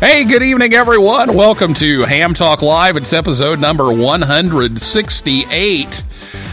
Hey, good evening, everyone. Welcome to Ham Talk Live. It's episode number 168.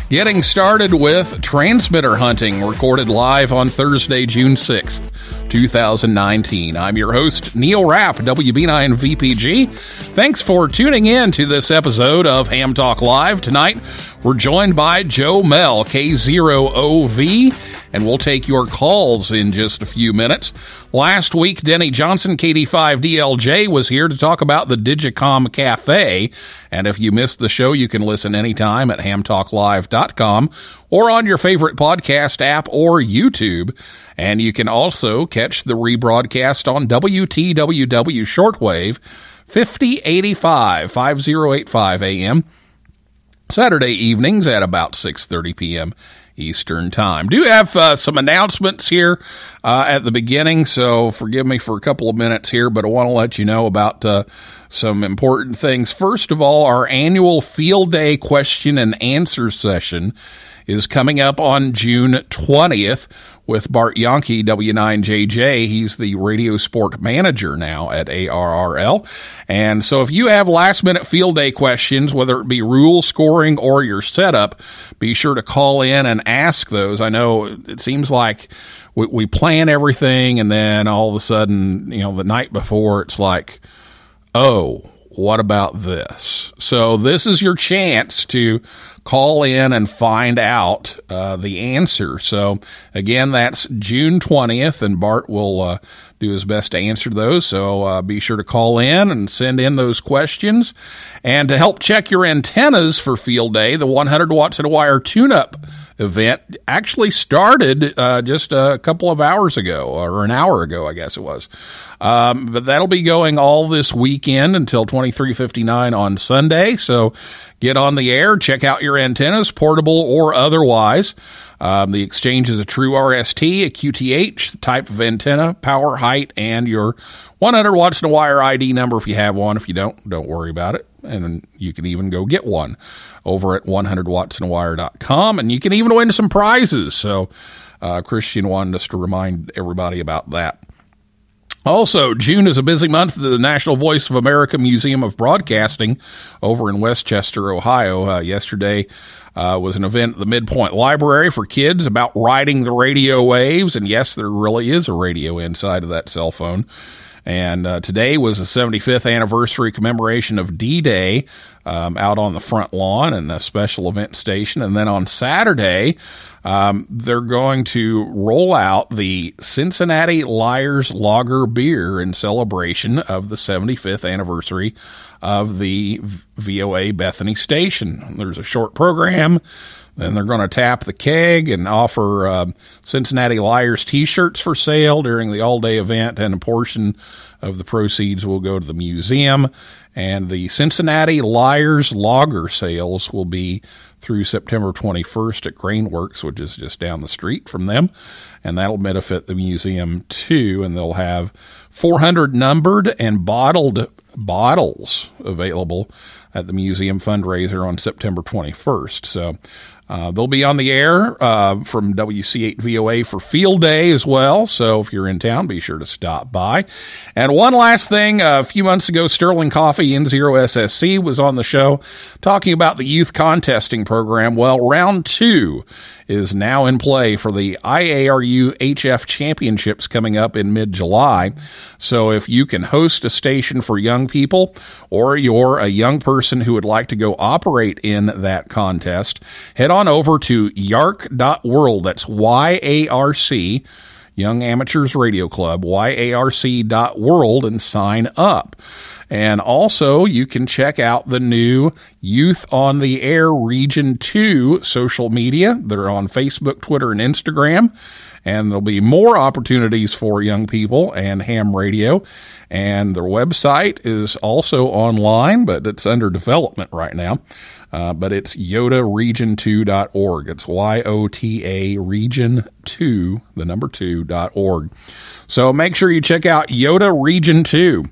Getting started with transmitter hunting, recorded live on Thursday, June 6th, 2019. I'm your host, Neil Rapp, WB9 VPG. Thanks for tuning in to this episode of Ham Talk Live. Tonight, we're joined by Joe Moell, K0OV and we'll take your calls in just a few minutes. Last week, Denny Johnson, KD5DLJ, was here to talk about the Digicom Cafe. And if you missed the show, you can listen anytime at hamtalklive.com or on your favorite podcast app or YouTube. And you can also catch the rebroadcast on WTWW shortwave 5085 5085 AM Saturday evenings at about 6:30 p.m. Eastern Time. Do have uh, some announcements here uh, at the beginning, so forgive me for a couple of minutes here, but I want to let you know about uh, some important things. First of all, our annual Field Day question and answer session is coming up on June 20th with Bart Jahnke, W9JJ. He's the radio sport manager now at ARRL. And so if you have last minute field day questions, whether it be rule scoring or your setup, be sure to call in and ask those. I know it seems like we, we plan everything and then all of a sudden, you know, the night before it's like, oh, what about this? So this is your chance to call in and find out uh, the answer. So again, that's June 20th, and Bart will uh, do his best to answer those. So uh, be sure to call in and send in those questions. And to help check your antennas for field day, the 100 watts and a wire tune up event actually started uh, just a couple of hours ago, or an hour ago, I guess it was. Um, but that'll be going all this weekend until 2359 on Sunday. So get on the air, check out your antennas, portable or otherwise. Um, the exchange is a true RST, a QTH, type of antenna, power, height, and your 100 watts and wire ID number if you have one. If you don't, don't worry about it. And you can even go get one over at 100wattsandawire.com. And you can even win some prizes. So, uh, Christian wanted us to remind everybody about that. Also, June is a busy month at the National Voice of America Museum of Broadcasting over in West Chester, Ohio. Uh, yesterday uh, was an event at the MidPointe Library for kids about riding the radio waves. And yes, there really is a radio inside of that cell phone. And uh, today was the 75th anniversary commemoration of D Day um, out on the front lawn and a special event station. And then on Saturday, um, they're going to roll out the Cincinnati Liars Lager beer in celebration of the 75th anniversary of the VOA Bethany station. There's a short program. Then they're going to tap the keg and offer uh, Cincinnati Liars t-shirts for sale during the all-day event, and a portion of the proceeds will go to the museum. And the Cincinnati Liars Lager sales will be through September 21st at Grainworks, which is just down the street from them. And that'll benefit the museum too. And they'll have 400 numbered and bottled bottles available at the museum fundraiser on September 21st. So uh, they'll be on the air uh, from WC8 VOA for Field Day as well. So if you're in town, be sure to stop by. And one last thing a few months ago, Sterling Coffey N0SSC was on the show talking about the youth contesting program. Well, round two is now in play for the IARU HF Championships coming up in mid July. So if you can host a station for young people or you're a young person who would like to go operate in that contest, head on over to yarc.world. That's Y A R C. Young Amateurs Radio Club, yarc.world, and sign up. And also, you can check out the new Youth on the Air Region 2 social media. They're on Facebook, Twitter, and Instagram. And there'll be more opportunities for young people and ham radio. And their website is also online, but it's under development right now. Uh, but it's yotaregion2.org. It's Y O T A region 2, the number 2.org. So make sure you check out YOTA Region 2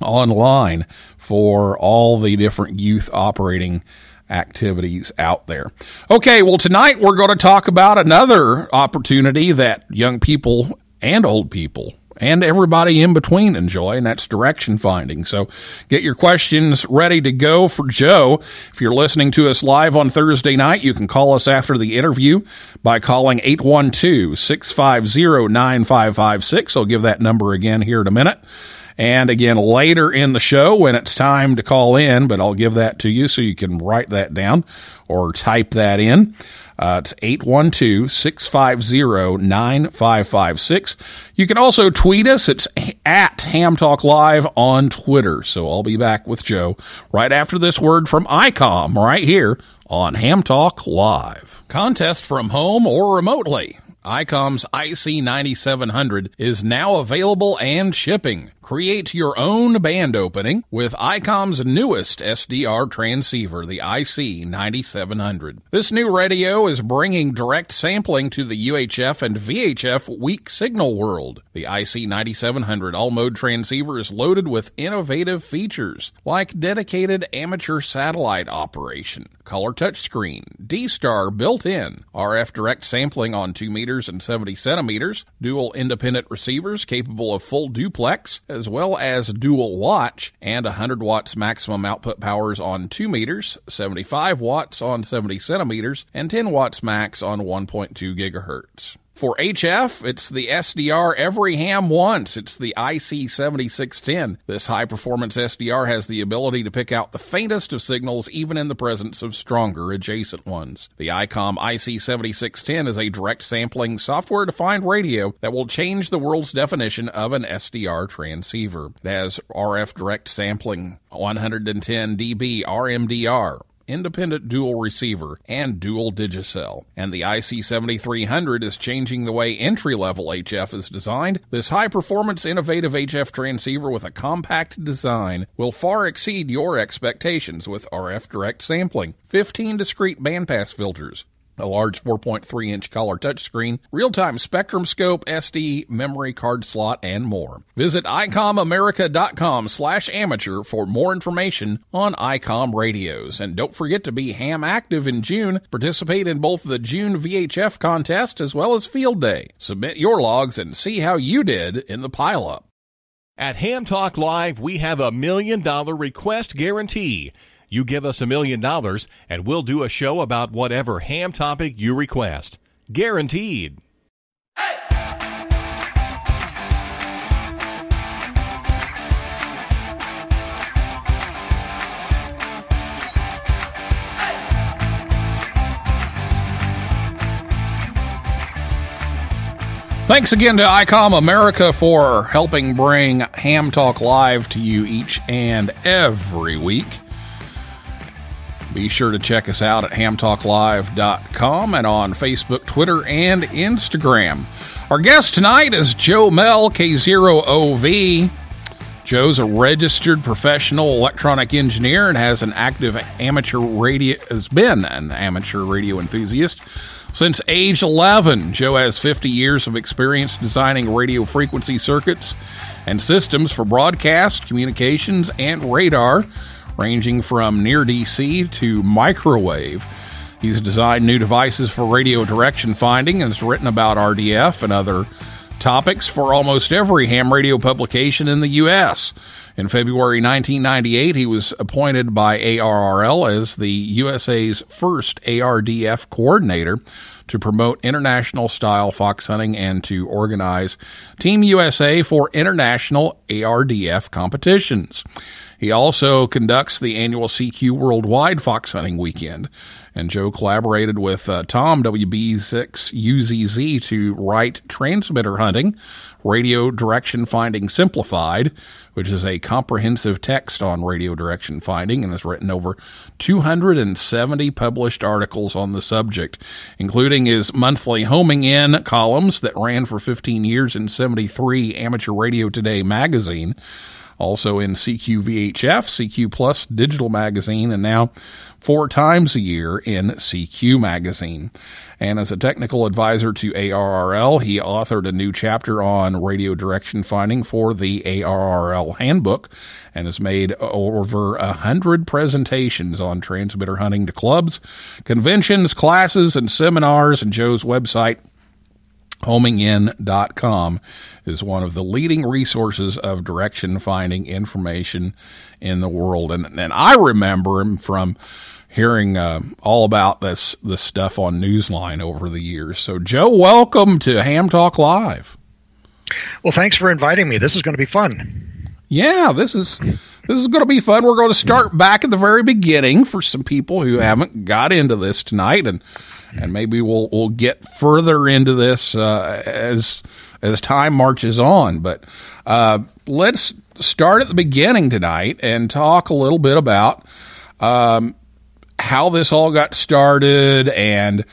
online for all the different youth operating activities out there. Okay, well, tonight we're going to talk about another opportunity that young people and old people and everybody in between enjoy, and that's direction finding. So get your questions ready to go for Joe. If you're listening to us live on Thursday night, you can call us after the interview by calling 812 650 9556. I'll give that number again here in a minute. And again, later in the show when it's time to call in, but I'll give that to you so you can write that down or type that in. Uh, it's 812-650-9556. You can also tweet us. It's at Ham Talk Live on Twitter. So I'll be back with Joe right after this word from ICOM right here on Ham Talk Live. Contest from home or remotely. ICOM's IC9700 is now available and shipping. Create your own band opening with ICOM's newest SDR transceiver, the IC9700. This new radio is bringing direct sampling to the UHF and VHF weak signal world. The IC9700 all mode transceiver is loaded with innovative features like dedicated amateur satellite operation, color touchscreen, D-Star built in, RF direct sampling on 2 meters and 70 centimeters, dual independent receivers capable of full duplex, as well as dual watch and 100 watts maximum output powers on 2 meters, 75 watts on 70 centimeters, and 10 watts max on 1.2 gigahertz. For HF, it's the SDR every ham wants. It's the IC7610. This high performance SDR has the ability to pick out the faintest of signals even in the presence of stronger adjacent ones. The ICOM IC7610 is a direct sampling software defined radio that will change the world's definition of an SDR transceiver. It has RF direct sampling, 110 dB RMDR, independent dual receiver, and dual DIGI-SEL. And the IC7300 is changing the way entry level HF is designed. This high performance innovative HF transceiver with a compact design will far exceed your expectations with RF direct sampling, 15 discrete bandpass filters, a large 4.3 inch color touchscreen, real time spectrum scope, SD, memory card slot, and more. Visit ICOMAmerica.com slash amateur for more information on ICOM radios. And don't forget to be ham active in June. Participate in both the June VHF contest as well as Field Day. Submit your logs and see how you did in the pileup. At Ham Talk Live, we have a million dollar request guarantee. You give us a million dollars, and we'll do a show about whatever ham topic you request. Guaranteed. Thanks again to ICOM America for helping bring Ham Talk Live to you each and every week. Be sure to check us out at hamtalklive.com and on Facebook, Twitter, and Instagram. Our guest tonight is Joe Moell, K0OV. Joe's a registered professional electronic engineer and has an active amateur radio has been an amateur radio enthusiast Since age 11, Joe has 50 years of experience designing radio frequency circuits and systems for broadcast, communications, and radar, ranging from near DC to microwave. He's designed new devices for radio direction finding and has written about RDF and other topics for almost every ham radio publication in the U.S. In February 1998, he was appointed by ARRL as the USA's first ARDF coordinator to promote international style fox hunting and to organize Team USA for international ARDF competitions. He also conducts the annual CQ Worldwide Fox Hunting Weekend. And Joe collaborated with uh, Tom WB6UZZ to write Transmitter Hunting, Radio Direction Finding Simplified, which is a comprehensive text on radio direction finding and has written over 270 published articles on the subject, including his monthly Homing In columns that ran for 15 years in 73 Amateur Radio Today magazine also in CQ VHF, CQ Plus Digital Magazine, and now four times a year in CQ Magazine. And as a technical advisor to ARRL, he authored a new chapter on radio direction finding for the ARRL handbook and has made over a hundred presentations on transmitter hunting to clubs, conventions, classes, and seminars. And Joe's website homingin.com is one of the leading resources of direction finding information in the world. And, and I remember him from hearing uh, all about this, this stuff on Newsline over the years. So, Joe, welcome to Ham Talk Live. Well, thanks for inviting me. This is going to be fun. Yeah, this is this is going to be fun. We're going to start back at the very beginning for some people who haven't got into this tonight, and and maybe we'll we'll get further into this uh, as as time marches on. But uh, let's start at the beginning tonight and talk a little bit about um, how this all got started and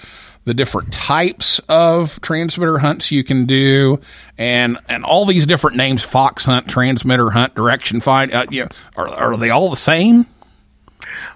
the different types of transmitter hunts you can do, and and all these different names: fox hunt, transmitter hunt, direction find. Uh, you know, are are they all the same?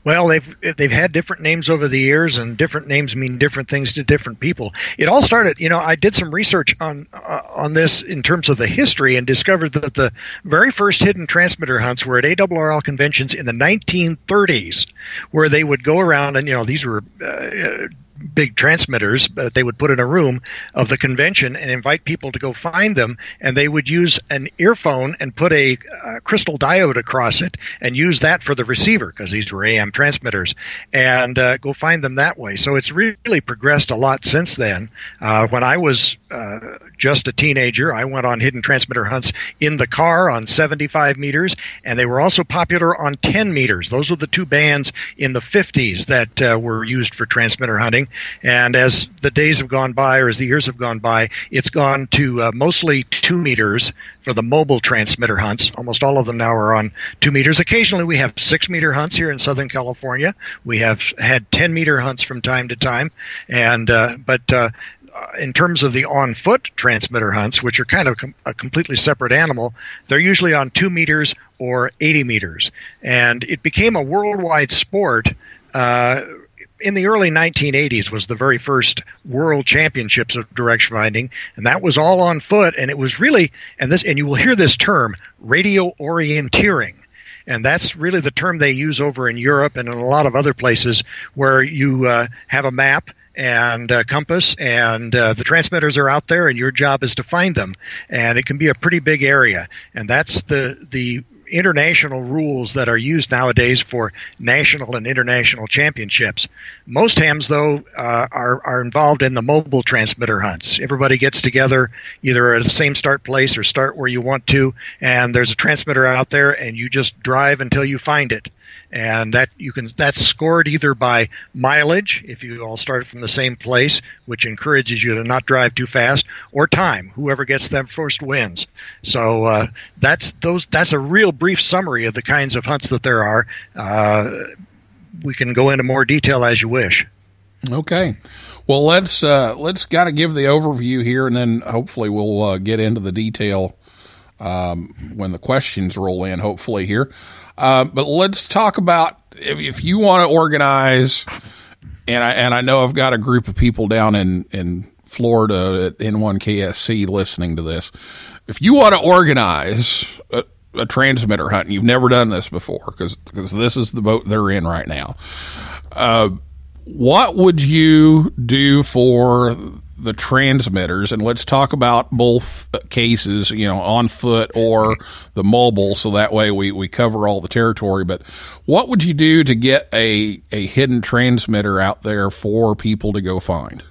Well, they've they've had different names over the years, and different names mean different things to different people. It all started, you know, I did some research on uh, on this in terms of the history, and discovered that the very first hidden transmitter hunts were at ARRL conventions in the 1930s, where they would go around and you know these were uh, big transmitters but they would put in a room of the convention and invite people to go find them and they would use an earphone and put a, a crystal diode across it and use that for the receiver because these were am transmitters and uh, go find them that way. So it's really progressed a lot since then. Uh, when i was uh, just a teenager i went on hidden transmitter hunts in the car on 75 meters and they were also popular on 10 meters. Those were the two bands in the 50s that uh, were used for transmitter hunting and as the days have gone by, or as the years have gone by, it's gone to uh, mostly two meters for the mobile transmitter hunts. Almost all of them now are on two meters. Occasionally, we have six meter hunts here in Southern California. We have had 10 meter hunts from time to time. And, uh, but, uh, in terms of the on foot transmitter hunts, which are kind of a completely separate animal, they're usually on two meters or 80 meters. And it became a worldwide sport uh, in the early 1980s was the very first world championships of direction finding and that was all on foot and it was really and this and you will hear this term radio orienteering. And that's really the term they use over in Europe and in a lot of other places where you uh, have a map and a compass and uh, the transmitters are out there and your job is to find them. And it can be a pretty big area. And that's the the international rules that are used nowadays for national and international championships. Most hams, though, uh, are, are involved in the mobile transmitter hunts. Everybody gets together either at the same start place or start where you want to, and there's a transmitter out there, and you just drive until you find it and that you can that's scored either by mileage if you all start from the same place which encourages you to not drive too fast or time whoever gets them first wins. So uh, that's those that's a real brief summary of the kinds of hunts that there are. Uh, we can go into more detail as you wish. Okay. Well let's uh, let's kind of give the overview here and then hopefully we'll uh, get into the detail um, when the questions roll in hopefully here uh, but let's talk about if, if you want to organize and I and I know I've got a group of people down in in Florida at N1KSC listening to this. If you want to organize a, a transmitter hunt, and you've never done this before, because because this is the boat they're in right now. Uh, what would you do for the transmitters? And let's talk about both cases, you know, on foot or the mobile, so that way we, we cover all the territory. But what would you do to get a, a hidden transmitter out there for people to go find?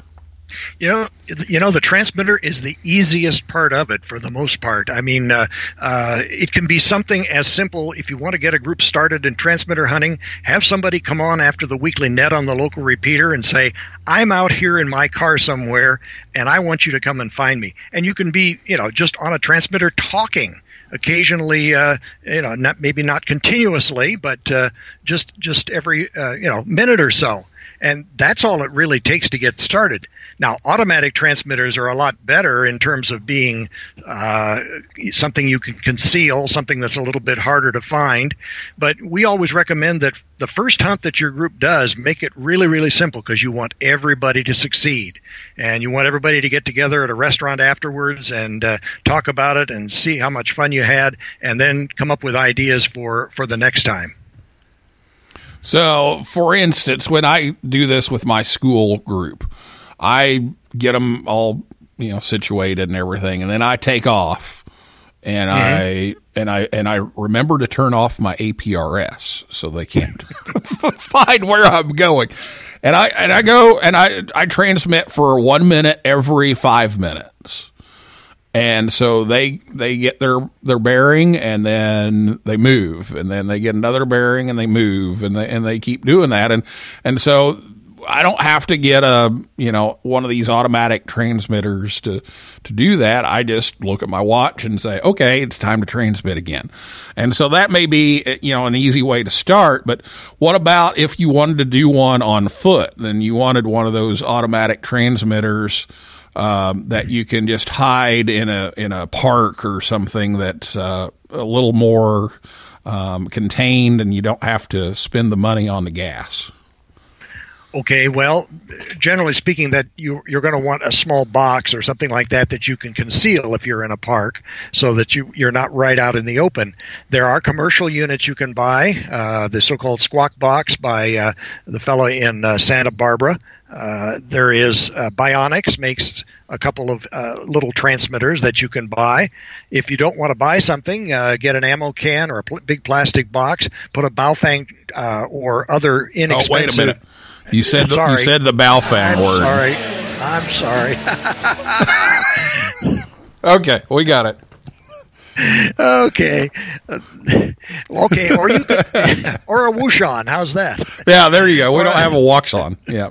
You know, you know, the transmitter is the easiest part of it for the most part. I mean, uh, uh, it can be something as simple. If you want to get a group started in transmitter hunting, have somebody come on after the weekly net on the local repeater and say, "I'm out here in my car somewhere, and I want you to come and find me." And you can be, you know, just on a transmitter talking occasionally, uh, you know, not maybe not continuously, but uh, just just every uh, you know minute or so, and that's all it really takes to get started. Now, automatic transmitters are a lot better in terms of being uh, something you can conceal, something that's a little bit harder to find. But we always recommend that the first hunt that your group does, make it really, really simple because you want everybody to succeed. And you want everybody to get together at a restaurant afterwards and uh, talk about it and see how much fun you had, and then come up with ideas for, for the next time. So, for instance, when I do this with my school group, I get them all you know situated and everything, and then I take off, and mm-hmm. I and I and I remember to turn off my APRS so they can't find where I'm going, and I and I go and I I transmit for one minute every five minutes. And so they they get their their bearing and then they move and then they get another bearing and they move and they and they keep doing that and and so I don't have to get a you know one of these automatic transmitters to to do that. I just look at my watch and say, okay, it's time to transmit again. And so that may be you know an easy way to start. But what about if you wanted to do one on foot? Then you wanted one of those automatic transmitters. Um, that you can just hide in a in a park or something that's uh, a little more um, contained, and you don't have to spend the money on the gas. Okay, well, generally speaking, that you, you're going to want a small box or something like that that you can conceal if you're in a park, so that you you're not right out in the open. There are commercial units you can buy, uh, the so-called Squawk Box by uh, the fellow in uh, Santa Barbara. Uh, there is uh, Byonics makes a couple of uh, little transmitters that you can buy. If you don't want to buy something, uh, get an ammo can or a pl- big plastic box. Put a Baofeng uh, or other inexpensive. Oh, wait a minute! You said the, you said the Baofeng I'm word. Sorry, I'm sorry. okay, we got it. okay, okay, or you could, or a Wouxun. How's that? Yeah, there you go. We All don't right. have a Wouxun. Yeah.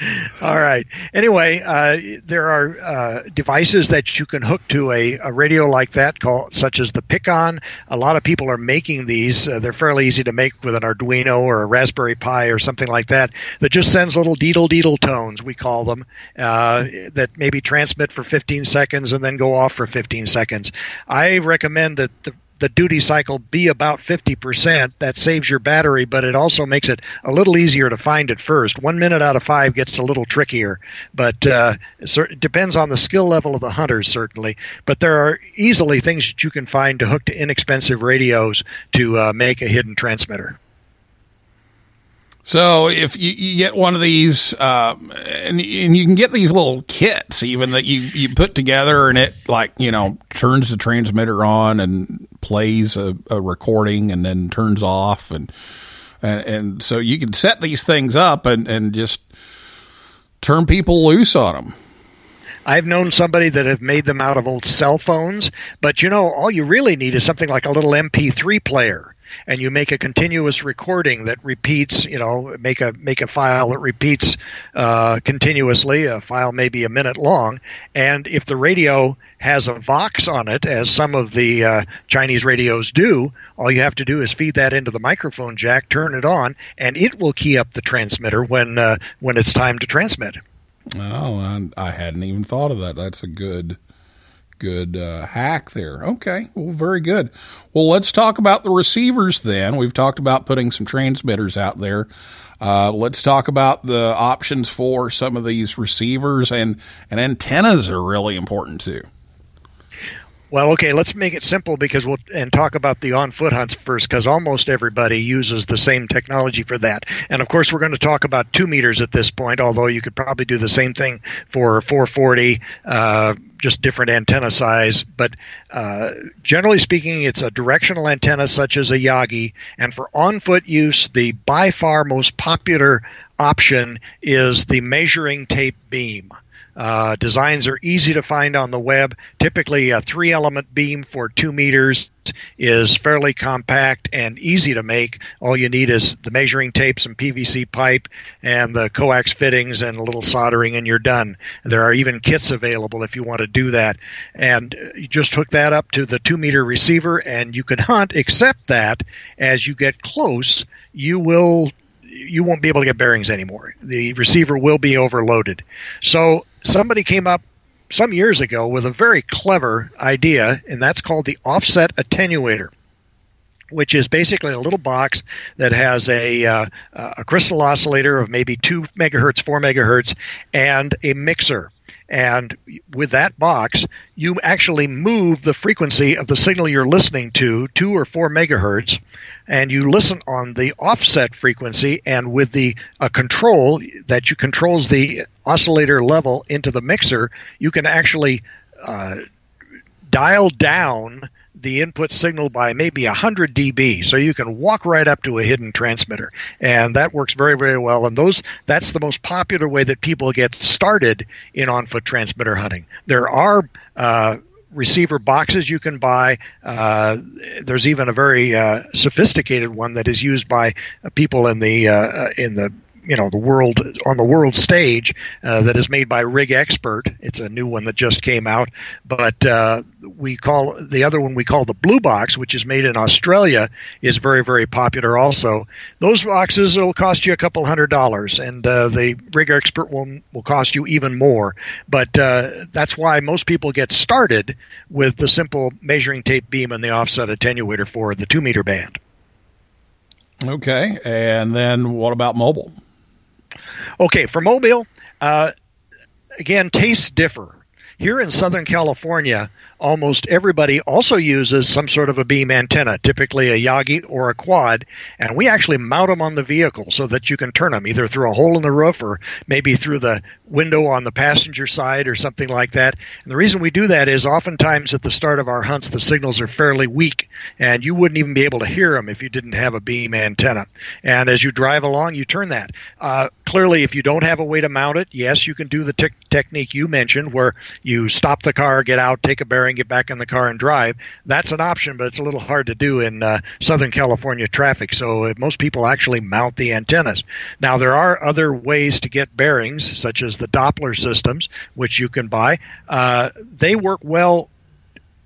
All right. Anyway, uh, there are uh, devices that you can hook to a, a, radio like that, called such as the PicCon. A lot of people are making these. Uh, they're fairly easy to make with an Arduino or a Raspberry Pi or something like that. That just sends little deedle deedle tones, we call them, uh, that maybe transmit for 15 seconds and then go off for 15 seconds. I recommend that the the duty cycle be about 50%. That saves your battery, but it also makes it a little easier to find at first. One minute out of five gets a little trickier, but uh, it depends on the skill level of the hunters, certainly. But there are easily things that you can find to hook to inexpensive radios to uh, make a hidden transmitter. So if you, you get one of these, um, and, and you can get these little kits even that you, you put together and it like, you know, turns the transmitter on and plays a, a recording and then turns off. And, and, and so you can set these things up and, and just turn people loose on them. I've known somebody that have made them out of old cell phones, but you know, all you really need is something like a little MP3 player and you make a continuous recording that repeats you know make a make a file that repeats uh, continuously a file may be a minute long and if the radio has a vox on it as some of the uh, chinese radios do all you have to do is feed that into the microphone jack turn it on and it will key up the transmitter when uh, when it's time to transmit. Oh i hadn't even thought of that. That's a good good uh, hack there. Okay, well, very good. Well, let's talk about the receivers then. We've talked about putting some transmitters out there. Uh, let's talk about the options for some of these receivers and, and antennas are really important too. Well, okay, let's make it simple because we'll and talk about the on-foot hunts first because almost everybody uses the same technology for that. And of course, we're going to talk about two meters at this point, although you could probably do the same thing for 440, uh, just different antenna size. But uh, generally speaking, it's a directional antenna such as a Yagi. And for on-foot use, the by far most popular option is the measuring tape beam. Uh, designs are easy to find on the web. Typically, a three element beam for two meters is fairly compact and easy to make. All you need is the measuring tape, some PVC pipe, and the coax fittings and a little soldering, and you're done. There are even kits available if you want to do that. And you just hook that up to the two meter receiver, and you can hunt, except that as you get close, you will you won't be able to get bearings anymore. The receiver will be overloaded. So somebody came up some years ago with a very clever idea, and that's called the offset attenuator. Which is basically a little box that has a uh, a crystal oscillator of maybe two megahertz, four megahertz, and a mixer. And with that box, you actually move the frequency of the signal you're listening to, two or four megahertz, and you listen on the offset frequency and with the control that you controls the oscillator level into the mixer you can actually uh, dial down the input signal by maybe 100 dB so you can walk right up to a hidden transmitter. And that works very very well. And those that's the most popular way that people get started in on foot transmitter hunting. There are uh, receiver boxes you can buy. Uh, there's even a very uh, sophisticated one that is used by people in the uh, in the you know the world on the world stage uh, that is made by Rig Expert. It's a new one that just came out, but uh, we call the other one we call the Blue Box, which is made in Australia, is very very popular. Also, those boxes will cost you a couple hundred dollars, and uh, the Rig Expert one will cost you even more. But uh, that's why most people get started with the simple measuring tape beam and the offset attenuator for the two meter band. Okay, and then what about mobile? Okay, for mobile, uh, again, tastes differ. Here in Southern California, almost everybody also uses some sort of a beam antenna, typically a Yagi or a quad, and we actually mount them on the vehicle so that you can turn them either through a hole in the roof or maybe through the window on the passenger side or something like that. And the reason we do that is oftentimes at the start of our hunts, the signals are fairly weak, and you wouldn't even be able to hear them if you didn't have a beam antenna. And as you drive along, you turn that. Uh, clearly, if you don't have a way to mount it, yes, you can do the te- technique you mentioned where you stop the car, get out, take a bearing, get back in the car, and drive. That's an option, but it's a little hard to do in uh, Southern California traffic. So uh, most people actually mount the antennas. Now, there are other ways to get bearings, such as the Doppler systems, which you can buy. Uh, they work well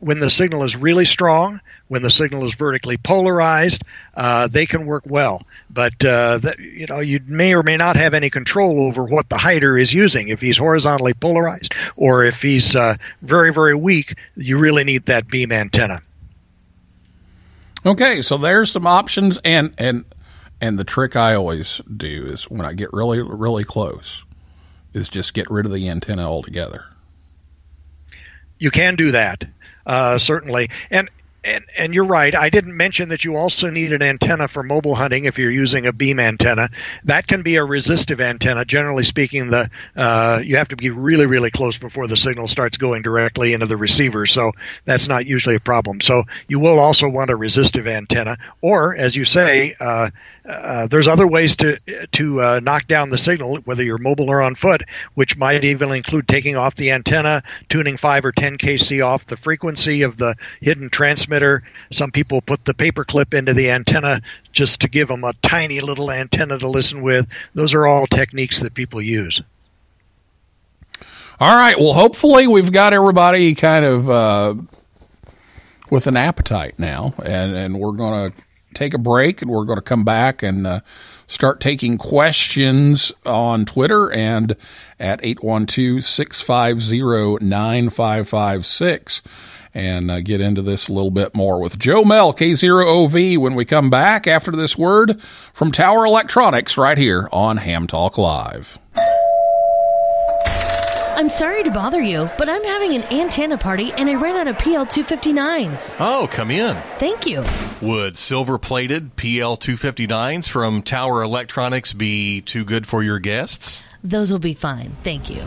when the signal is really strong, when the signal is vertically polarized, uh, they can work well. But uh, that, you know, you may or may not have any control over what the hider is using. If he's horizontally polarized, or if he's uh, very very weak, you really need that beam antenna. Okay, so there's some options, and and and the trick I always do is when I get really really close, is just get rid of the antenna altogether. You can do that uh, certainly, and and, and you're right. I didn't mention that you also need an antenna for mobile hunting if you're using a beam antenna. That can be a resistive antenna. Generally speaking, the uh, you have to be really really close before the signal starts going directly into the receiver. So that's not usually a problem. So you will also want a resistive antenna, or as you say. Uh, uh, there's other ways to to uh, knock down the signal, whether you're mobile or on foot, which might even include taking off the antenna, tuning five or 10 kc off the frequency of the hidden transmitter. Some people put the paper clip into the antenna just to give them a tiny little antenna to listen with. Those are all techniques that people use. All right. Well, hopefully we've got everybody kind of uh, with an appetite now, and and we're going to take a break, and we're going to come back and uh, start taking questions on Twitter and at 812 650 9556 and uh, get into this a little bit more with Joe Moell, K0OV, when we come back after this word from Tower Electronics right here on Ham Talk Live. I'm sorry to bother you, but I'm having an antenna party and I ran out of PL259s. Oh, come in. Thank you. Would silver plated PL259s from Tower Electronics be too good for your guests? Those will be fine. Thank you.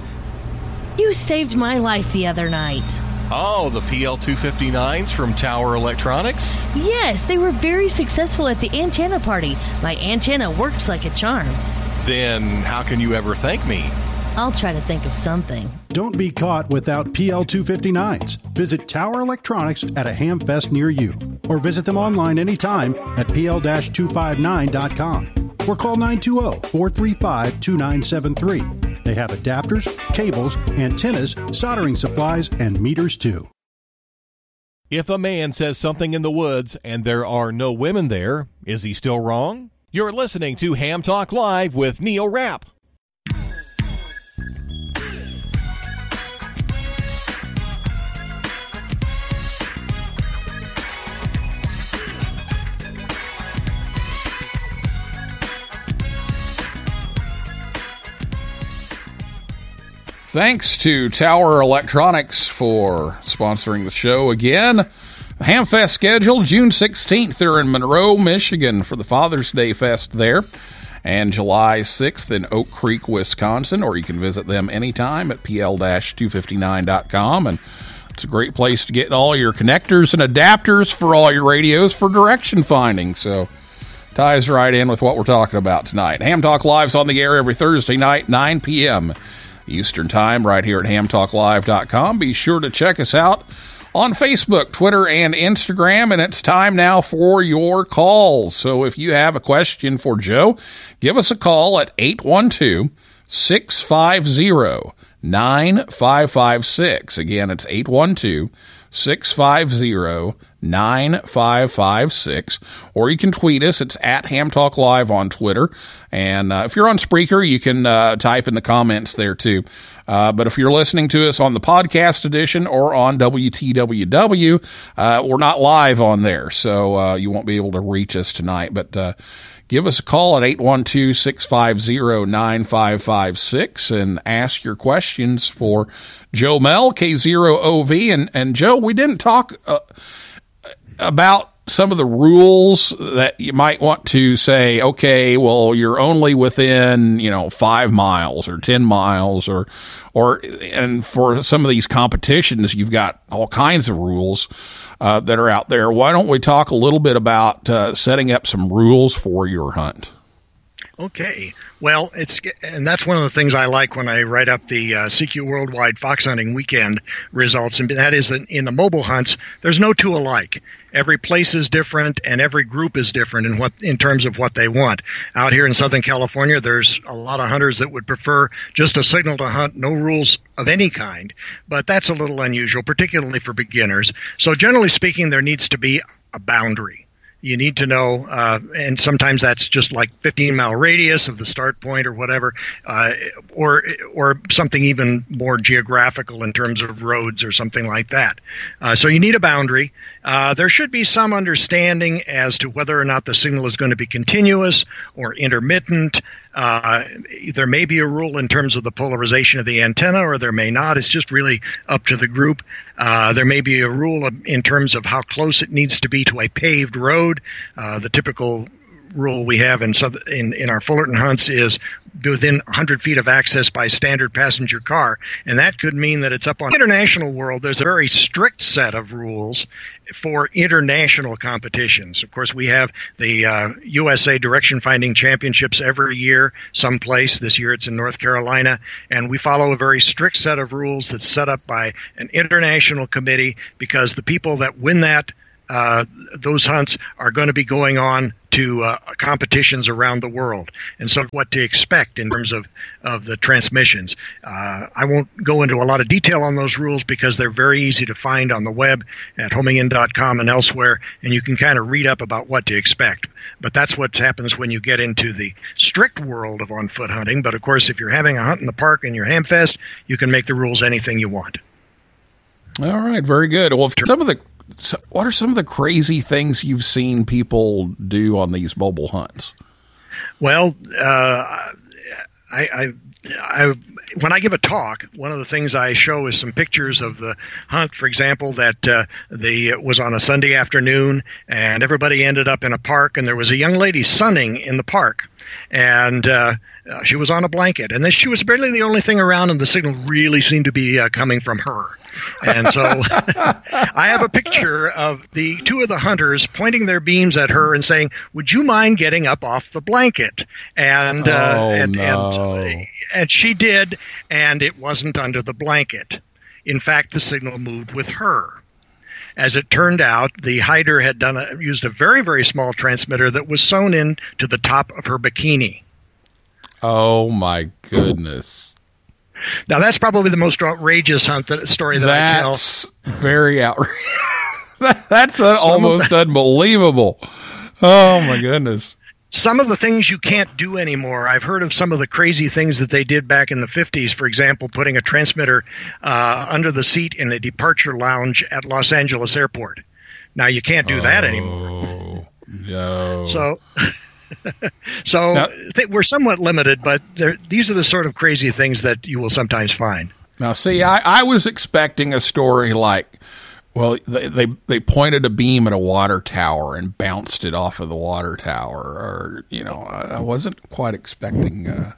You saved my life the other night. Oh, the PL259s from Tower Electronics? Yes, they were very successful at the antenna party. My antenna works like a charm. Then how can you ever thank me? I'll try to think of something. Don't be caught without PL259s. Visit Tower Electronics at a hamfest near you or visit them online anytime at pl-259.com or call 920-435-2973. They have adapters, cables, antennas, soldering supplies, and meters too. If a man says something in the woods and there are no women there, is he still wrong? You're listening to Ham Talk Live with Neil Rapp. Thanks to Tower Electronics for sponsoring the show again. The Hamfest scheduled June 16th. They're in Monroe, Michigan for the Father's Day Fest there. And July 6th in Oak Creek, Wisconsin, or you can visit them anytime at pl-259.com. And it's a great place to get all your connectors and adapters for all your radios for direction finding. So ties right in with what we're talking about tonight. Ham Talk Live's on the air every Thursday night, 9 p.m. Eastern Time, right here at hamtalklive.com. Be sure to check us out on Facebook, Twitter, and Instagram. And it's time now for your calls. So if you have a question for Joe, give us a call at 812 650 9556. Again, it's 812 650 9556. Or you can tweet us. It's at Ham Talk Live on Twitter. And uh, if you're on Spreaker, you can uh, type in the comments there too. Uh, but if you're listening to us on the podcast edition or on WTWW, uh, we're not live on there. So uh, you won't be able to reach us tonight. But uh, give us a call at 812 650 9556 and ask your questions for Joe Moell, K0OV. And, and Joe, we didn't talk uh, about some of the rules that you might want to say, okay, well, you're only within, you know, five miles or 10 miles or, or, and for some of these competitions, you've got all kinds of rules. Uh, that are out there. Why don't we talk a little bit about uh, setting up some rules for your hunt? Okay. Well, it's and that's one of the things I like when I write up the uh, CQ Worldwide Fox Hunting Weekend results, and that is that in the mobile hunts, there's no two alike. Every place is different, and every group is different in what in terms of what they want. Out here in Southern California, there's a lot of hunters that would prefer just a signal to hunt, no rules of any kind. But that's a little unusual, particularly for beginners. So generally speaking, there needs to be a boundary you need to know, uh, and sometimes that's just like 15 mile radius of the start point or whatever, uh, or or something even more geographical in terms of roads or something like that. Uh, so you need a boundary. Uh, there should be some understanding as to whether or not the signal is going to be continuous or intermittent. Uh, there may be a rule in terms of the polarization of the antenna, or there may not. It's just really up to the group. Uh, there may be a rule in terms of how close it needs to be to a paved road. Uh, the typical rule we have in, in in our Fullerton hunts is within 100 feet of access by standard passenger car, and that could mean that it's up on international world. There's a very strict set of rules for international competitions. Of course, we have the uh, USA Direction Finding Championships every year, someplace. This year it's in North Carolina, and we follow a very strict set of rules that's set up by an international committee because the people that win that uh, those hunts are going to be going on to uh, competitions around the world, and so what to expect in terms of of the transmissions. Uh, I won't go into a lot of detail on those rules because they're very easy to find on the web at homingin.com and elsewhere, and you can kind of read up about what to expect. But that's what happens when you get into the strict world of on foot hunting. But of course, if you're having a hunt in the park and you're hamfest, you can make the rules anything you want. All right, very good. Well, some of the what are some of the crazy things you've seen people do on these mobile hunts? Well, uh, I, I, I, when I give a talk, one of the things I show is some pictures of the hunt. For example, that uh, the was on a Sunday afternoon, and everybody ended up in a park, and there was a young lady sunning in the park, and uh, she was on a blanket, and then she was barely the only thing around, and the signal really seemed to be uh, coming from her. And so I have a picture of the two of the hunters pointing their beams at her and saying, "Would you mind getting up off the blanket?" And uh, Oh, and, no. and and she did, and it wasn't under the blanket. In fact, the signal moved with her. As it turned out, the hider had done a, used a very very small transmitter that was sewn in to the top of her bikini. Oh my goodness. Now that's probably the most outrageous hunt that story that I tell. That's very outrageous. That's almost unbelievable. Oh my goodness. Some of the things you can't do anymore. I've heard of some of the crazy things that they did back in the 50s. For example, putting a transmitter uh, under the seat in a departure lounge at Los Angeles Airport. Now you can't do that anymore. Oh no. So, so Now- th- we're somewhat limited, but these are the sort of crazy things that you will sometimes find. Now, see, I, I was expecting a story like, well, they, they they pointed a beam at a water tower and bounced it off of the water tower, or you know, I, I wasn't quite expecting uh,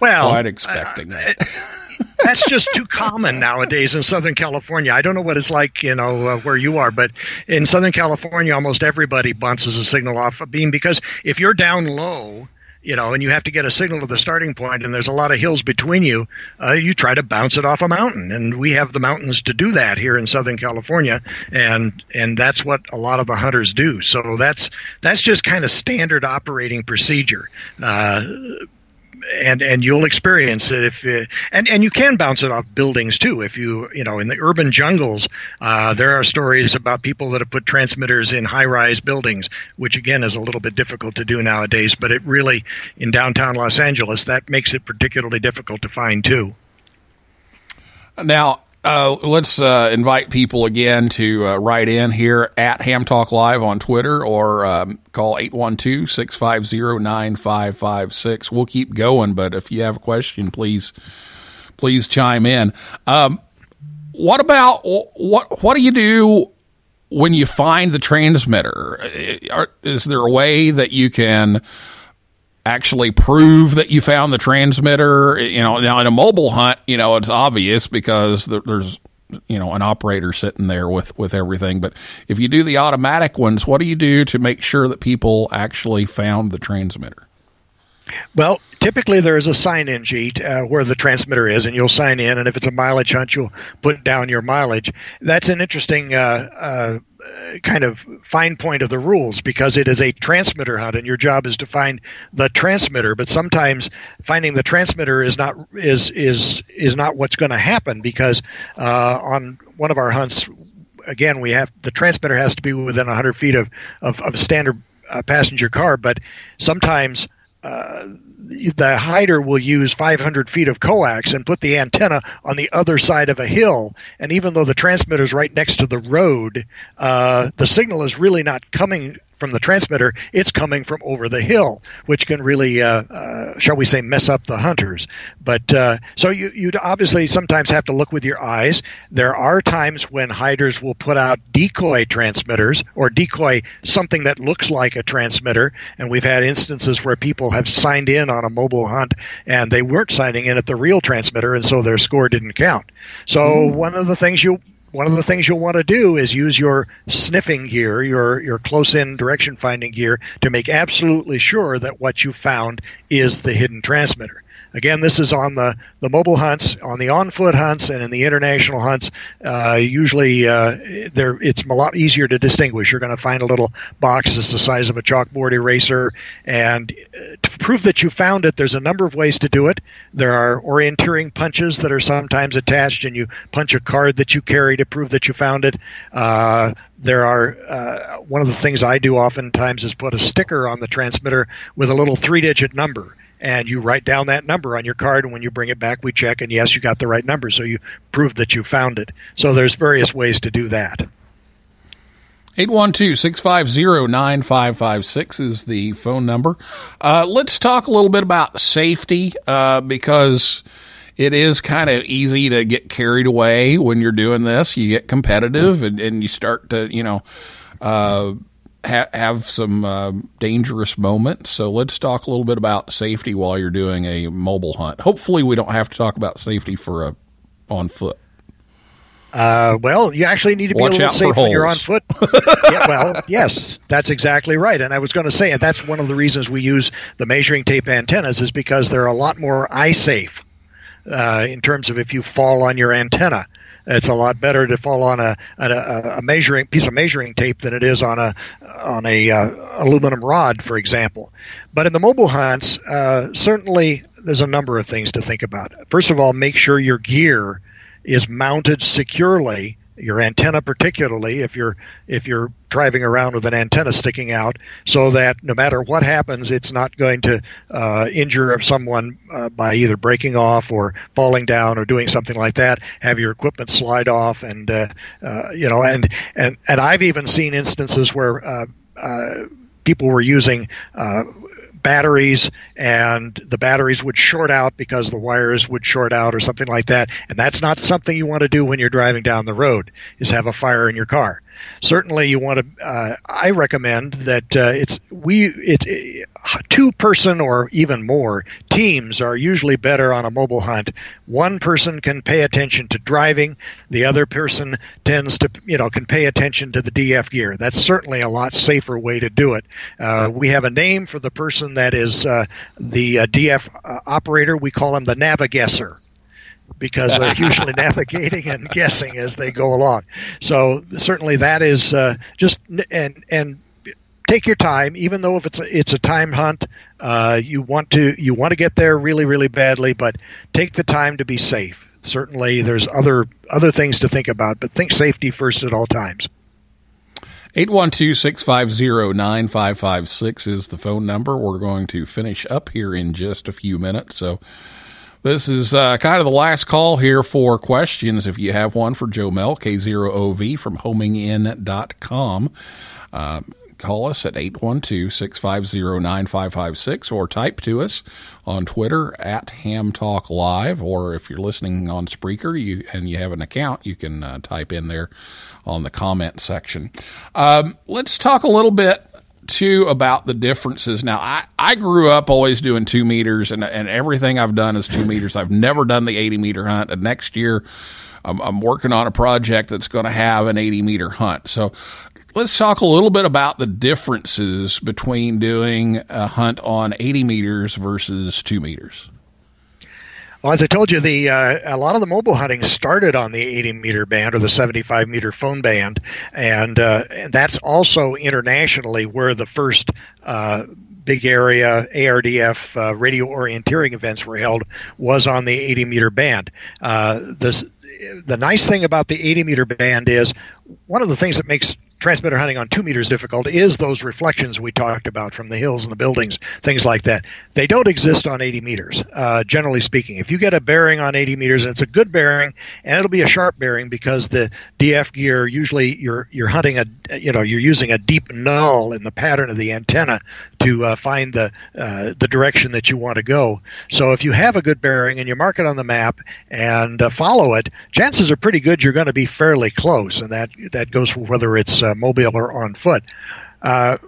Well, quite expecting that. that's just too common nowadays in Southern California. I don't know what it's like, you know, uh, where you are, but in Southern California, almost everybody bounces a signal off a beam because if you're down low, you know, and you have to get a signal to the starting point, and there's a lot of hills between you, uh, you try to bounce it off a mountain, and we have the mountains to do that here in Southern California, and and that's what a lot of the hunters do. So that's that's just kind of standard operating procedure. Uh, and and you'll experience it if uh, and and you can bounce it off buildings too if you you know in the urban jungles uh, there are stories about people that have put transmitters in high rise buildings which again is a little bit difficult to do nowadays but it really in downtown Los Angeles that makes it particularly difficult to find too. Now, uh, let's uh, invite people again to uh, write in here at Ham Talk Live on Twitter or um, call 812 650 9556. We'll keep going, but if you have a question, please please chime in. Um, what about what what do you do when you find the transmitter? Is there a way that you can actually prove that you found the transmitter. You know, now in a mobile hunt, you know, it's obvious because there's you know an operator sitting there with with everything. But if you do the automatic ones, what do you do to make sure that people actually found the transmitter? Well, typically there is a sign-in sheet uh, where the transmitter is, and you'll sign in. And if it's a mileage hunt, you'll put down your mileage. That's an interesting uh, uh, kind of fine point of the rules because it is a transmitter hunt, and your job is to find the transmitter. But sometimes finding the transmitter is not is is is not what's going to happen because uh, on one of our hunts, again, we have the transmitter has to be within 100 feet of of, of a standard uh, passenger car, but sometimes uh, the hider will use 500 feet of coax and put the antenna on the other side of a hill. And even though the transmitter is right next to the road, uh, the signal is really not coming from the transmitter, it's coming from over the hill, which can really, uh, uh, shall we say, mess up the hunters. But uh, so you you obviously sometimes have to look with your eyes. There are times when hiders will put out decoy transmitters or decoy something that looks like a transmitter, and we've had instances where people have signed in on a mobile hunt and they weren't signing in at the real transmitter, and so their score didn't count. So mm-hmm. one of the things you one of the things you'll want to do is use your sniffing gear, your your close in direction finding gear, to make absolutely sure that what you found is the hidden transmitter. Again, this is on the, the mobile hunts, on the on foot hunts, and in the international hunts. Uh, usually, uh, it's a lot easier to distinguish. You're going to find a little box that's the size of a chalkboard eraser, and uh, to prove that you found it, there's a number of ways to do it. There are orienteering punches that are sometimes attached, and you punch a card that you carry to prove that you found it. Uh, there are uh, one of the things I do oftentimes is put a sticker on the transmitter with a little three-digit number, and you write down that number on your card. And when you bring it back, we check, and yes, you got the right number, so you prove that you found it. So there's various ways to do that. 812-650-9556 is the phone number. Uh, let's talk a little bit about safety uh, because it is kind of easy to get carried away when you're doing this. You get competitive and, and you start to, you know, uh, ha- have some uh, dangerous moments. So let's talk a little bit about safety while you're doing a mobile hunt. Hopefully, we don't have to talk about safety for a on foot. Uh, well, you actually need to be Watch a little safe when you're on foot. yeah, well, yes, that's exactly right. And I was going to say, and that's one of the reasons we use the measuring tape antennas is because they're a lot more eye safe uh, in terms of if you fall on your antenna. It's a lot better to fall on a, a, a measuring piece of measuring tape than it is on a on a uh, aluminum rod, for example. But in the mobile hunts, uh, certainly there's a number of things to think about. First of all, make sure your gear is mounted securely your antenna particularly if you're if you're driving around with an antenna sticking out so that no matter what happens it's not going to uh, injure someone uh, by either breaking off or falling down or doing something like that. Have your equipment slide off and uh, uh, you know and and and I've even seen instances where uh, uh, people were using batteries and the batteries would short out because the wires would short out or something like that. And that's not something you want to do when you're driving down the road is have a fire in your car certainly you want to uh, i recommend that uh, it's we it's two person or even more teams are usually better on a mobile hunt. One person can pay attention to driving. The other person tends to you know can pay attention to the df gear. That's certainly a lot safer way to do it. Uh, we have a name for the person that is uh, the uh, df uh, operator. We call him the navigesser because they're usually navigating and guessing as they go along. So certainly that is uh, just and and take your time, even though if it's a, it's a time hunt, uh, you want to you want to get there really really badly, but take the time to be safe. Certainly, there's other other things to think about, but think safety first at all times. 812-650-9556 is the phone number. We're going to finish up here in just a few minutes. So this is uh, kind of the last call here for questions. If you have one for Joe Moell, K0OV from homingin.com. Uh, call us at 812-650-9556 or type to us on Twitter at Ham Talk Live. Or if you're listening on Spreaker you and you have an account, you can uh, type in there on the comment section. Um, let's talk a little bit too about the differences. Now, I, I grew up always doing two meters, and, and everything I've done is two meters. I've never done the 80 meter hunt. And next year, I'm, I'm working on a project that's going to have an 80 meter hunt. So let's talk a little bit about the differences between doing a hunt on 80 meters versus two meters. Well, as I told you, the uh, a lot of the mobile hunting started on the 80 meter band or the 75 meter phone band, and, uh, and that's also internationally where the first uh, big area ARDF uh, radio orienteering events were held was on the 80 meter band. Uh, the nice thing about the 80 meter band is one of the things that makes transmitter hunting on two meters difficult is those reflections we talked about from the hills and the buildings, things like that. They don't exist on 80 meters, uh, generally speaking. If you get a bearing on 80 meters, and it's a good bearing, and it'll be a sharp bearing because the DF gear usually you're you're hunting a you know you're using a deep null in the pattern of the antenna to uh, find the uh, the direction that you want to go. So if you have a good bearing and you mark it on the map and uh, follow it, chances are pretty good you're going to be fairly close, and that that goes for whether it's uh, mobile or on foot. Uh,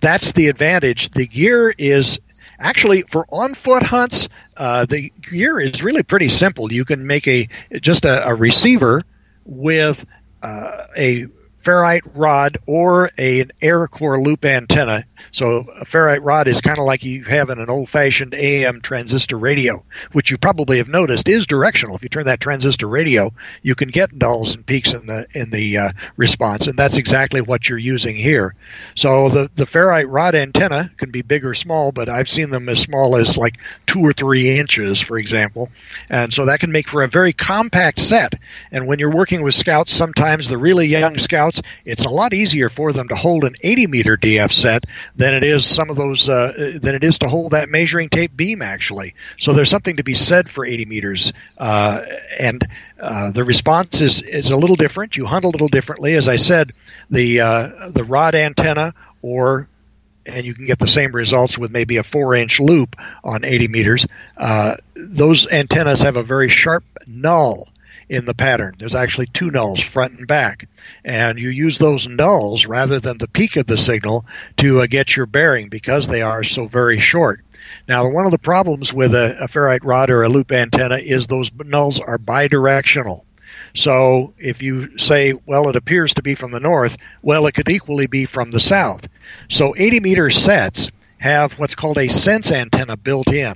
that's the advantage. The gear is actually for on foot hunts. Uh, the gear is really pretty simple. You can make a just a, a receiver with a ferrite rod or a, an air core loop antenna. So a ferrite rod is kind of like you have in an old-fashioned AM transistor radio, which you probably have noticed is directional. If you turn that transistor radio, you can get nulls and peaks in the in the uh, response, and that's exactly what you're using here. So the the ferrite rod antenna can be big or small, but I've seen them as small as like two or three inches, for example, and so that can make for a very compact set. And when you're working with scouts, sometimes the really young scouts, it's a lot easier for them to hold an 80 meter DF set than it is some of those uh, than it is to hold that measuring tape beam actually. So there's something to be said for 80 meters, uh, and uh, the response is is a little different. You hunt a little differently, as I said. The uh, the rod antenna or and you can get the same results with maybe a four inch loop on 80 meters. Uh, those antennas have a very sharp null in the pattern. There's actually two nulls, front and back. And you use those nulls rather than the peak of the signal to uh, get your bearing because they are so very short. Now, one of the problems with a, a ferrite rod or a loop antenna is those nulls are bidirectional. So if you say, well, it appears to be from the north, well, it could equally be from the south. So 80 meter sets have what's called a sense antenna built in.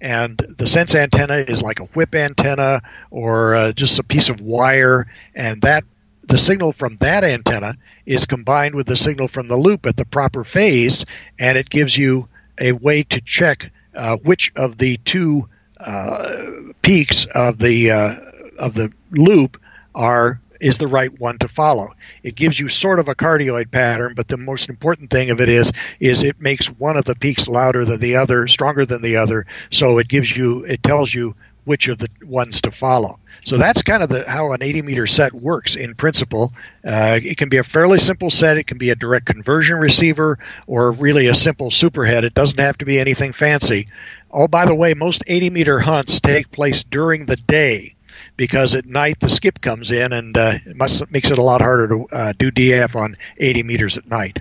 And the sense antenna is like a whip antenna or uh, just a piece of wire, and that the signal from that antenna is combined with the signal from the loop at the proper phase, and it gives you a way to check uh, which of the two uh, peaks of the uh, of the loop are is the right one to follow. It gives you sort of a cardioid pattern, but the most important thing of it is is it makes one of the peaks louder than the other, stronger than the other, so it gives you it tells you which of the ones to follow. So that's kind of the, how an 80 meter set works in principle. Uh, it can be a fairly simple set. It can be a direct conversion receiver or really a simple superhet. It doesn't have to be anything fancy. Oh, by the way, most 80 meter hunts take place during the day because at night the skip comes in and uh, it must, makes it a lot harder to uh, do DF on 80 meters at night.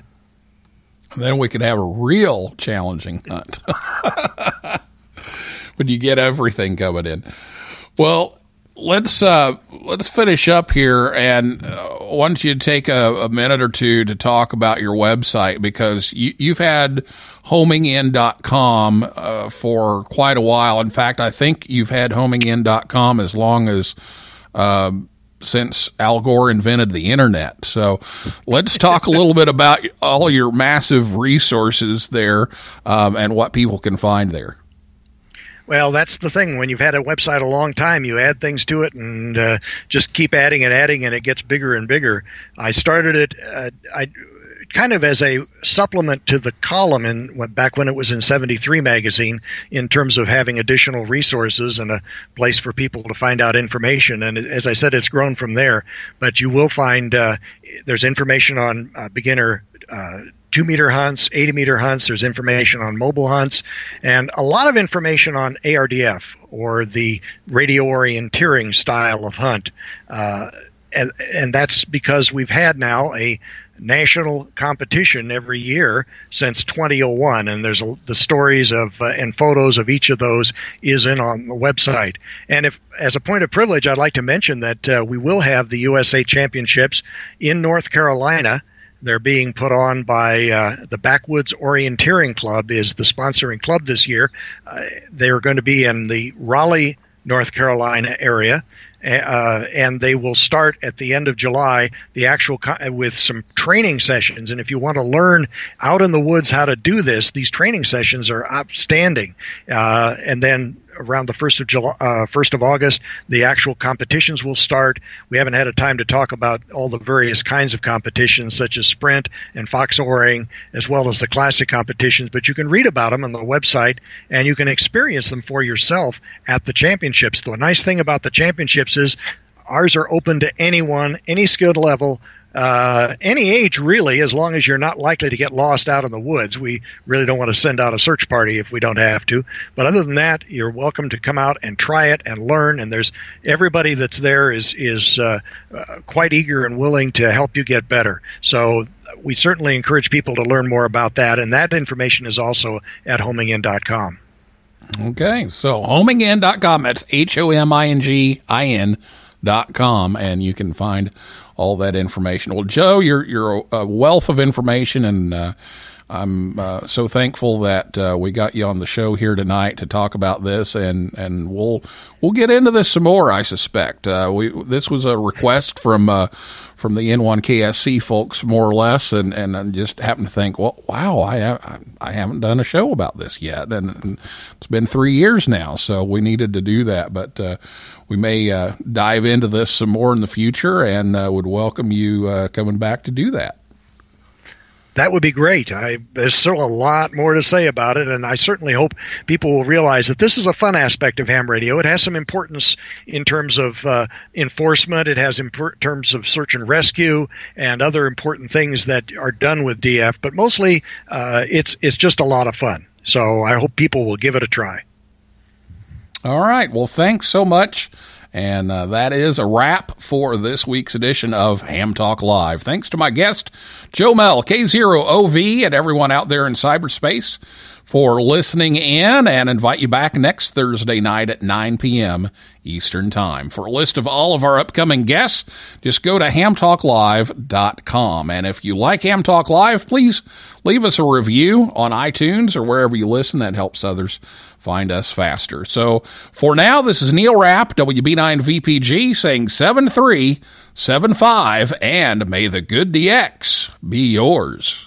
Then we could have a real challenging hunt when you get everything coming in. Well, let's uh, let's finish up here, and uh, why don't you take a, a, minute or two to talk about your website because you, you've had homingin.com uh, for quite a while. In fact, I think you've had homingin.com as long as. Um, since Al Gore invented the internet. So let's talk a little bit about all your massive resources there um, and what people can find there. Well, that's the thing. When you've had a website a long time, you add things to it and uh, just keep adding and adding, and it gets bigger and bigger. I started it. Uh, I kind of as a supplement to the column in back when it was in 73 magazine in terms of having additional resources and a place for people to find out information and as i said it's grown from there but you will find uh, there's information on uh, beginner uh, two meter hunts, 80 meter hunts. There's information on mobile hunts, and a lot of information on ARDF or the radio orienteering style of hunt. Uh, and, and that's because we've had now a national competition every year since 2001 and there's a, the stories of uh, and photos of each of those is in on the website and if as a point of privilege i'd like to mention that uh, we will have the usa championships in north carolina they're being put on by uh, the Backwoods Orienteering Club is the sponsoring club this year. Uh, they're going to be in the Raleigh, North Carolina area. Uh, and they will start at the end of July. The actual co- with some training sessions, and if you want to learn out in the woods how to do this, these training sessions are outstanding. Uh, and then around the first of July, uh, first of August, the actual competitions will start. We haven't had a time to talk about all the various kinds of competitions, such as sprint and foxoring, as well as the classic competitions. But you can read about them on the website, and you can experience them for yourself at the championships. The nice thing about the championships is ours are open to anyone, any skilled level uh, any age really, as long as you're not likely to get lost out in the woods. We really don't want to send out a search party if we don't have to. But other than that, you're welcome to come out and try it and learn. And there's everybody that's there is is uh, uh, quite eager and willing to help you get better. So we certainly encourage people to learn more about that. And that information is also at homingin.com. Okay, so homingin.com. That's H O M I N G I N dot com, and you can find all that information. Well, Joe, you're you're a wealth of information, and uh, I'm uh, so thankful that uh, we got you on the show here tonight to talk about this, and, and we'll we'll get into this some more. I suspect. Uh, we this was a request from uh, from the N1KSC folks, more or less, and, and I just happened to think, well, wow, I I haven't done a show about this yet, and, and it's been three years now, so we needed to do that, but uh, we may uh, dive into this some more in the future, and would welcome you coming back to do that that would be great. I, there's still a lot more to say about it, and I certainly hope people will realize that this is a fun aspect of ham radio. It has some importance in terms of uh, enforcement. It has in terms of search and rescue and other important things that are done with DF. But mostly, uh, it's it's just a lot of fun. So I hope people will give it a try. All right. Well, thanks so much. And uh, that is a wrap for this week's edition of Ham Talk Live. Thanks to my guest, Joe Moell, K0OV, and everyone out there in cyberspace for listening in and invite you back next Thursday night at 9 p.m. Eastern Time. For a list of all of our upcoming guests, just go to hamtalklive.com. And if you like Ham Talk Live, please leave us a review on iTunes or wherever you listen. That helps others find us faster. So for now, this is Neil Rapp, WB9VPG, saying 7375, and may the good DX be yours.